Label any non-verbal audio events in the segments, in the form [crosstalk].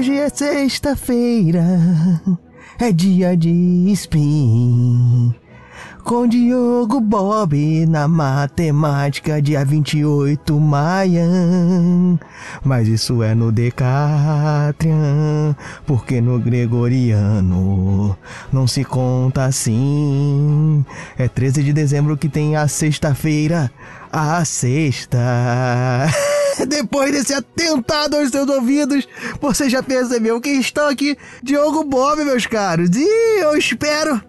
Hoje é sexta-feira, é dia de spin. Com Diogo Bob na matemática, dia 28 maio. Mas isso é no Decatrian, porque no Gregoriano não se conta assim. É 13 de dezembro que tem a sexta-feira, a sexta. [laughs] [laughs] Depois desse atentado aos seus ouvidos, você já percebeu que estão aqui Diogo Bob, meus caros. E eu espero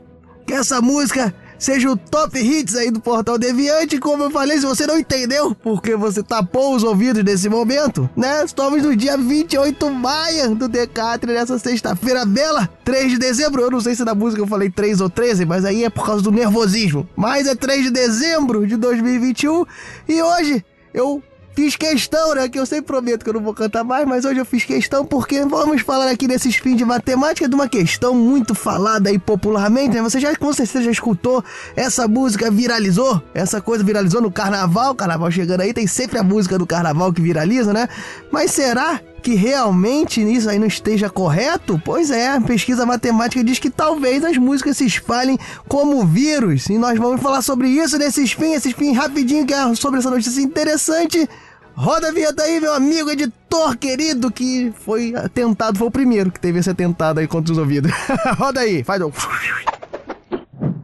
que essa música seja o top hits aí do Portal Deviante. Como eu falei, se você não entendeu porque você tapou os ouvidos nesse momento, né? Estamos no dia 28 de maio do Decatre, nessa sexta-feira bela, 3 de dezembro. Eu não sei se na música eu falei 3 ou 13, mas aí é por causa do nervosismo. Mas é 3 de dezembro de 2021 e hoje eu Fiz questão, né? Que eu sempre prometo que eu não vou cantar mais, mas hoje eu fiz questão porque vamos falar aqui nesse spin de matemática de uma questão muito falada aí popularmente, né? Você já com certeza já escutou essa música viralizou? Essa coisa viralizou no carnaval, carnaval chegando aí, tem sempre a música do carnaval que viraliza, né? Mas será que realmente isso aí não esteja correto? Pois é, a pesquisa matemática diz que talvez as músicas se espalhem como vírus. E nós vamos falar sobre isso nesse spin, esse spin rapidinho, que é sobre essa notícia interessante. Roda a vinheta aí, meu amigo editor querido, que foi atentado, foi o primeiro que teve esse atentado aí contra os ouvidos. [laughs] Roda aí, faz o.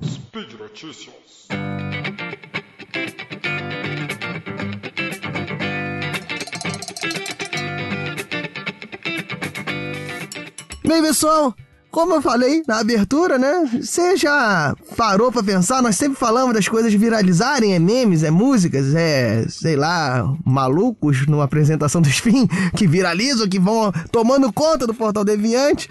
Speed Notícias. Bem, pessoal, como eu falei na abertura, né? Você já parou pra pensar? Nós sempre falamos das coisas viralizarem, é memes, é músicas, é, sei lá, malucos numa apresentação do Spin [laughs] que viralizam, que vão tomando conta do Portal Deviante.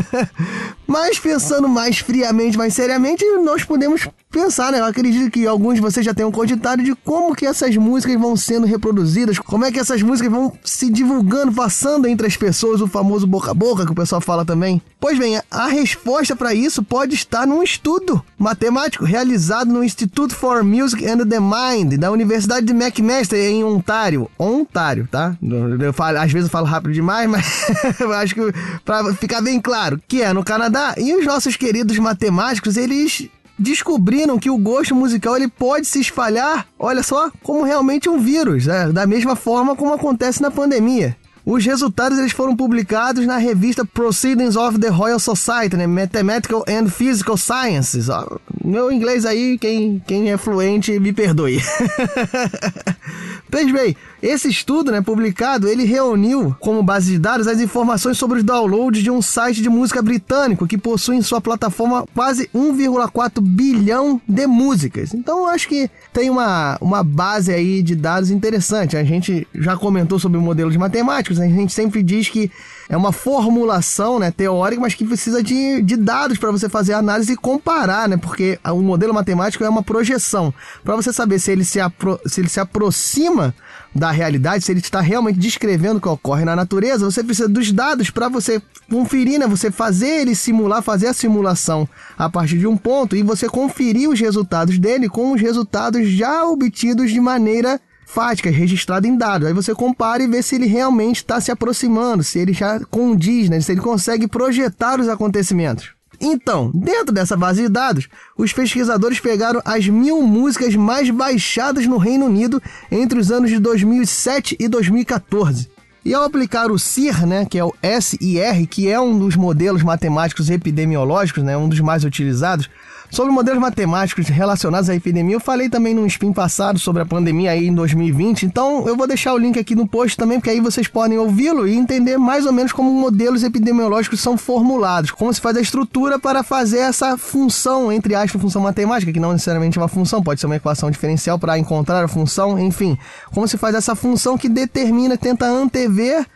[laughs] Mas pensando mais friamente, mais seriamente, nós podemos pensar, né? Eu acredito que alguns de vocês já tenham cogitado de como que essas músicas vão sendo reproduzidas, como é que essas músicas vão se divulgando, passando entre as pessoas, o famoso boca a boca que o pessoal fala também. Pois bem, a resposta para isso pode estar num estudo matemático realizado no Institute for Music and the Mind da Universidade de McMaster em Ontário. Ontário, tá? Eu falo, às vezes eu falo rápido demais, mas [laughs] acho que para ficar bem claro, que é no Canadá e os nossos queridos matemáticos, eles descobriram que o gosto musical ele pode se espalhar, olha só, como realmente um vírus, né? da mesma forma como acontece na pandemia. Os resultados eles foram publicados na revista Proceedings of the Royal Society, né? Mathematical and Physical Sciences. Ó, meu inglês aí, quem, quem é fluente, me perdoe. [laughs] Pois bem, esse estudo, né, publicado, ele reuniu como base de dados as informações sobre os downloads de um site de música britânico que possui em sua plataforma quase 1,4 bilhão de músicas. Então, acho que tem uma, uma base aí de dados interessante. A gente já comentou sobre modelos matemáticos, a gente sempre diz que é uma formulação né, teórica, mas que precisa de, de dados para você fazer a análise e comparar, né? Porque o modelo matemático é uma projeção. Para você saber se ele se, apro se ele se aproxima da realidade, se ele está realmente descrevendo o que ocorre na natureza, você precisa dos dados para você conferir, né? Você fazer ele simular, fazer a simulação a partir de um ponto e você conferir os resultados dele com os resultados já obtidos de maneira fática, registrada em dados. Aí você compara e vê se ele realmente está se aproximando, se ele já condiz, né? se ele consegue projetar os acontecimentos. Então, dentro dessa base de dados, os pesquisadores pegaram as mil músicas mais baixadas no Reino Unido entre os anos de 2007 e 2014. E ao aplicar o SIR, né, que é o SIR, que é um dos modelos matemáticos epidemiológicos, né, um dos mais utilizados, Sobre modelos matemáticos relacionados à epidemia, eu falei também no spin passado sobre a pandemia aí em 2020, então eu vou deixar o link aqui no post também, porque aí vocês podem ouvi-lo e entender mais ou menos como modelos epidemiológicos são formulados, como se faz a estrutura para fazer essa função, entre aspas, função matemática, que não necessariamente é uma função, pode ser uma equação diferencial para encontrar a função, enfim, como se faz essa função que determina, tenta antever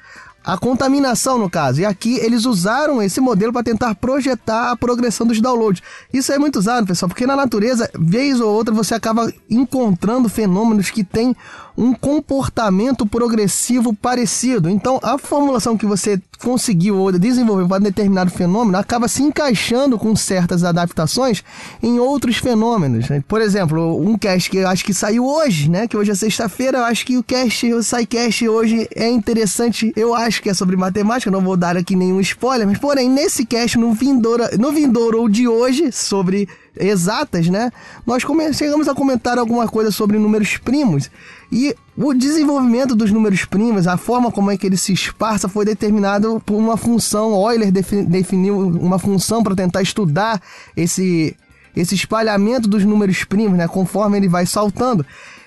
a contaminação no caso. E aqui eles usaram esse modelo para tentar projetar a progressão dos downloads. Isso é muito usado, pessoal, porque na natureza, vez ou outra, você acaba encontrando fenômenos que têm um comportamento progressivo parecido. Então, a formulação que você conseguiu ou desenvolveu para determinado fenômeno acaba se encaixando com certas adaptações em outros fenômenos. Né? Por exemplo, um cast que eu acho que saiu hoje, né? Que hoje é sexta-feira, eu acho que o cast, o SciCast hoje é interessante. Eu acho que é sobre matemática, não vou dar aqui nenhum spoiler, mas porém, nesse cast, no Vindouro, no Vindouro de hoje, sobre exatas, né? Nós chegamos a comentar alguma coisa sobre números primos e o desenvolvimento dos números primos, a forma como é que ele se esparça, foi determinado por uma função. Euler definiu uma função para tentar estudar esse, esse espalhamento dos números primos, né? Conforme ele vai saltando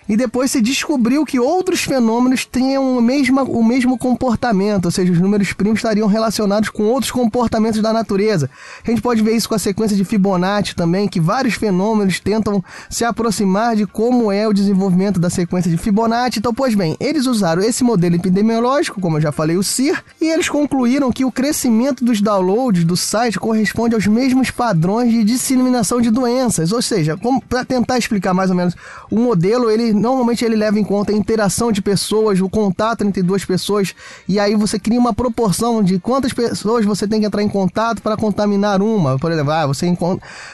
e depois se descobriu que outros fenômenos tinham o mesmo, o mesmo comportamento, ou seja, os números primos estariam relacionados com outros comportamentos da natureza. A gente pode ver isso com a sequência de Fibonacci também, que vários fenômenos tentam se aproximar de como é o desenvolvimento da sequência de Fibonacci. Então, pois bem, eles usaram esse modelo epidemiológico, como eu já falei, o CIR, e eles concluíram que o crescimento dos downloads do site corresponde aos mesmos padrões de disseminação de doenças, ou seja, para tentar explicar mais ou menos o modelo, normalmente ele leva em conta a interação de pessoas, o contato entre duas pessoas, e aí você cria uma proporção de quantas pessoas você tem que entrar em contato para contaminar uma. Por exemplo, ah, você,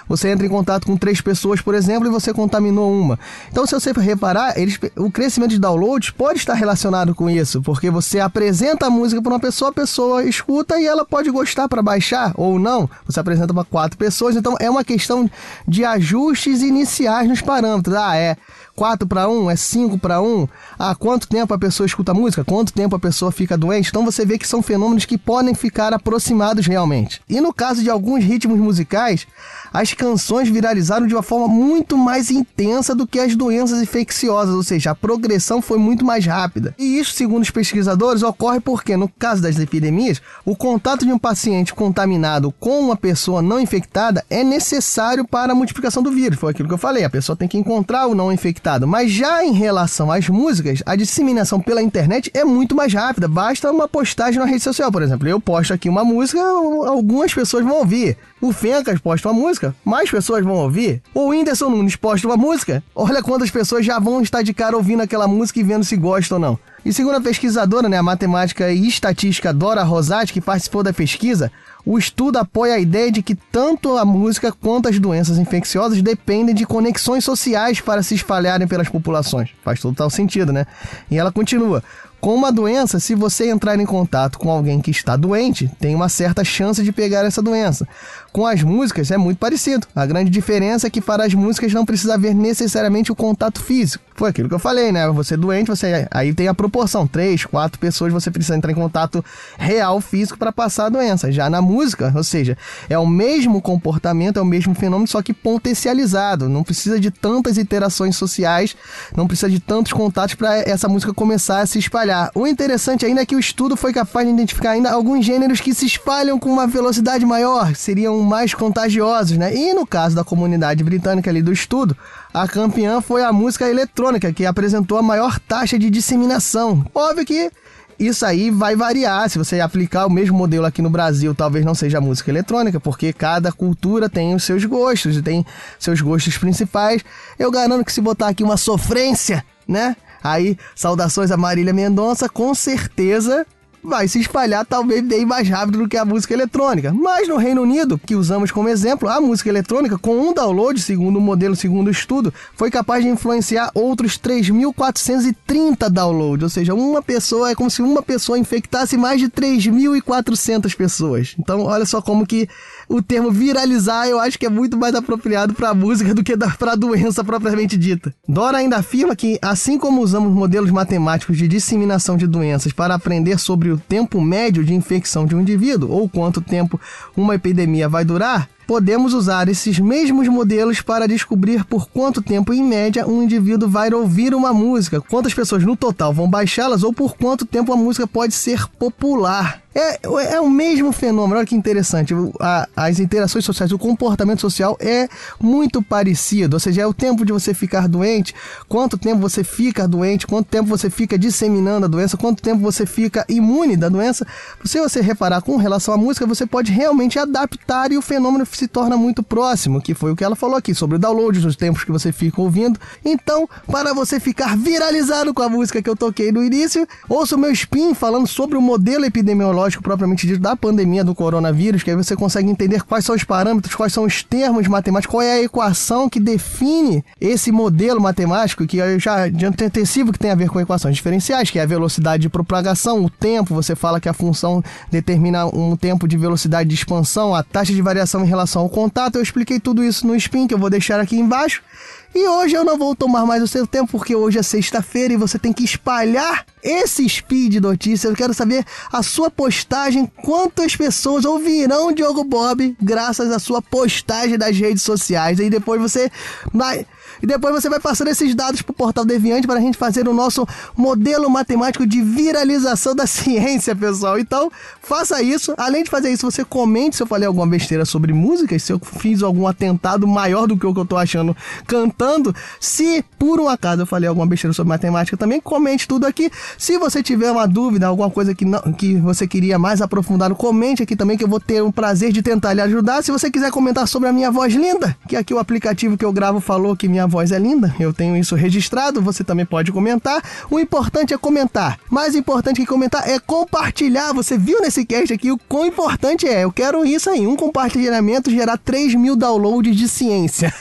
você entra em contato com três pessoas, por exemplo, e você contaminou uma. Então, se você reparar, eles, o crescimento de downloads pode estar relacionado com isso, porque você apresenta a música para uma pessoa, a pessoa escuta e ela pode gostar para baixar ou não. Você apresenta para quatro pessoas, então é uma questão de ajustes iniciais nos parâmetros. Ah, é 4 para 1, é 5 para 1. Ah, quanto tempo a pessoa escuta música? Quanto tempo a pessoa fica doente? Então você vê que são fenômenos que podem ficar aproximados realmente. E no caso de alguns ritmos musicais, as canções viralizaram de uma forma muito mais intensa do que as doenças infecciosas, ou seja, a progressão foi muito mais rápida. E isso, segundo os pesquisadores, ocorre porque, no caso das epidemias, o contato de um paciente contaminado com uma pessoa não infectada é necessário para a multiplicação do vírus. Foi aquilo que eu falei, a pessoa tem que encontrar o não infectado. Mas já em relação às músicas, a disseminação pela internet é muito mais rápida. Basta uma postagem na rede social, por exemplo. Eu posto aqui uma música, algumas pessoas vão ouvir. O Fencas posta uma música, mais pessoas vão ouvir. O Whindersson Nunes posta uma música, olha quantas pessoas já vão estar de cara ouvindo aquela música e vendo se gostam ou não. E segundo a pesquisadora, né, a matemática e estatística Dora Rosati, que participou da pesquisa, o estudo apoia a ideia de que tanto a música quanto as doenças infecciosas dependem de conexões sociais para se espalharem pelas populações. Faz total sentido, né? E ela continua: com uma doença, se você entrar em contato com alguém que está doente, tem uma certa chance de pegar essa doença. Com as músicas é muito parecido. A grande diferença é que para as músicas não precisa haver necessariamente o contato físico. Foi aquilo que eu falei, né? Você é doente, você aí tem a proporção, três, quatro pessoas você precisa entrar em contato real físico para passar a doença. Já na música, ou seja, é o mesmo comportamento, é o mesmo fenômeno, só que potencializado. Não precisa de tantas interações sociais, não precisa de tantos contatos para essa música começar a se espalhar. O interessante ainda é que o estudo foi capaz de identificar ainda alguns gêneros que se espalham com uma velocidade maior, seriam mais contagiosos, né? E no caso da comunidade britânica ali do estudo, a campeã foi a música eletrônica, que apresentou a maior taxa de disseminação. Óbvio que isso aí vai variar. Se você aplicar o mesmo modelo aqui no Brasil, talvez não seja música eletrônica, porque cada cultura tem os seus gostos e tem seus gostos principais. Eu garanto que se botar aqui uma sofrência, né? Aí, saudações a Marília Mendonça, com certeza vai se espalhar talvez bem mais rápido do que a música eletrônica. Mas no Reino Unido, que usamos como exemplo, a música eletrônica, com um download, segundo o modelo, segundo o estudo, foi capaz de influenciar outros 3.430 downloads. Ou seja, uma pessoa é como se uma pessoa infectasse mais de 3.400 pessoas. Então, olha só como que o termo viralizar eu acho que é muito mais apropriado para a música do que para a doença propriamente dita. Dora ainda afirma que, assim como usamos modelos matemáticos de disseminação de doenças para aprender sobre o tempo médio de infecção de um indivíduo ou quanto tempo uma epidemia vai durar, podemos usar esses mesmos modelos para descobrir por quanto tempo, em média, um indivíduo vai ouvir uma música, quantas pessoas no total vão baixá-las ou por quanto tempo a música pode ser popular. É, é o mesmo fenômeno, olha que interessante. A, as interações sociais, o comportamento social é muito parecido. Ou seja, é o tempo de você ficar doente, quanto tempo você fica doente, quanto tempo você fica disseminando a doença, quanto tempo você fica imune da doença. Se você reparar com relação à música, você pode realmente adaptar e o fenômeno se torna muito próximo, que foi o que ela falou aqui sobre o download, dos tempos que você fica ouvindo. Então, para você ficar viralizado com a música que eu toquei no início, ouça o meu spin falando sobre o modelo epidemiológico epidemiológico propriamente dito da pandemia do coronavírus, que aí você consegue entender quais são os parâmetros, quais são os termos matemáticos, qual é a equação que define esse modelo matemático, que eu já de antecipo que tem a ver com equações diferenciais, que é a velocidade de propagação, o tempo, você fala que a função determina um tempo de velocidade de expansão, a taxa de variação em relação ao contato. Eu expliquei tudo isso no spin, que eu vou deixar aqui embaixo. E hoje eu não vou tomar mais o seu tempo, porque hoje é sexta-feira e você tem que espalhar esse speed notícia. Eu quero saber a sua postagem, quantas pessoas ouvirão Diogo Bob graças à sua postagem das redes sociais. E depois você vai e depois você vai passando esses dados para o Portal Deviante para a gente fazer o nosso modelo matemático de viralização da [laughs] ciência, pessoal. Então, faça isso. Além de fazer isso, você comente se eu falei alguma besteira sobre música, se eu fiz algum atentado maior do que o que eu estou achando cantando. Se por um acaso eu falei alguma besteira sobre matemática também, comente tudo aqui. Se você tiver uma dúvida, alguma coisa que, não, que você queria mais aprofundar, comente aqui também que eu vou ter o prazer de tentar lhe ajudar. Se você quiser comentar sobre a minha voz linda, que aqui o aplicativo que eu gravo falou que minha voz é linda, eu tenho isso registrado, você também pode comentar. O importante é comentar. Mais importante que comentar é compartilhar. Você viu nesse cast aqui o quão importante é. Eu quero isso aí, um compartilhamento gerar 3 mil downloads de ciência.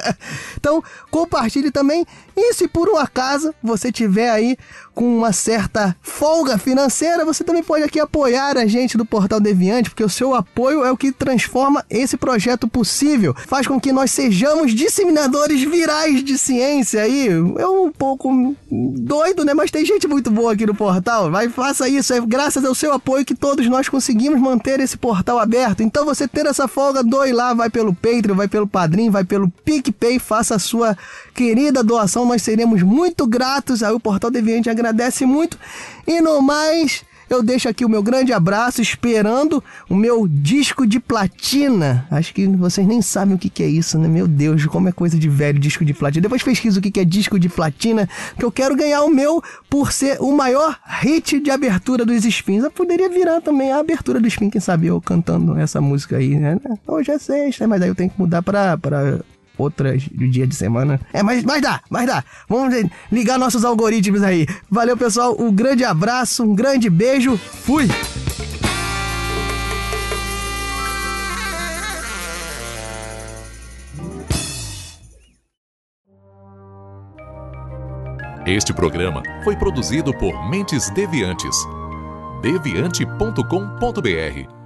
[laughs] então, compartilhe também. E se por um acaso você tiver aí com uma certa folga financeira, você também pode aqui apoiar a gente do Portal Deviante, porque o seu apoio é o que transforma esse projeto possível, faz com que nós sejamos disseminadores virais de ciência aí. É um pouco doido, né? Mas tem gente muito boa aqui no portal. Vai, faça isso, é graças ao seu apoio que todos nós conseguimos manter esse portal aberto. Então você ter essa folga, doe lá, vai pelo Patreon, vai pelo Padrim, vai pelo PicPay, faça a sua querida doação, nós seremos muito gratos. Aí o Portal Deviante agradece muito. E no mais, eu deixo aqui o meu grande abraço, esperando o meu disco de platina. Acho que vocês nem sabem o que, que é isso, né? Meu Deus, como é coisa de velho disco de platina. Depois pesquisa o que, que é disco de platina, que eu quero ganhar o meu por ser o maior hit de abertura dos Spins. Eu poderia virar também a abertura do Spin, quem sabe eu cantando essa música aí, né? Hoje é sexta, mas aí eu tenho que mudar pra, pra outras do dia de semana. É, mas, mas dá, mas dá. Vamos ligar nossos algoritmos aí. Valeu, pessoal. Um grande abraço, um grande beijo. Fui! Este programa foi produzido por Mentes Deviantes. deviante.com.br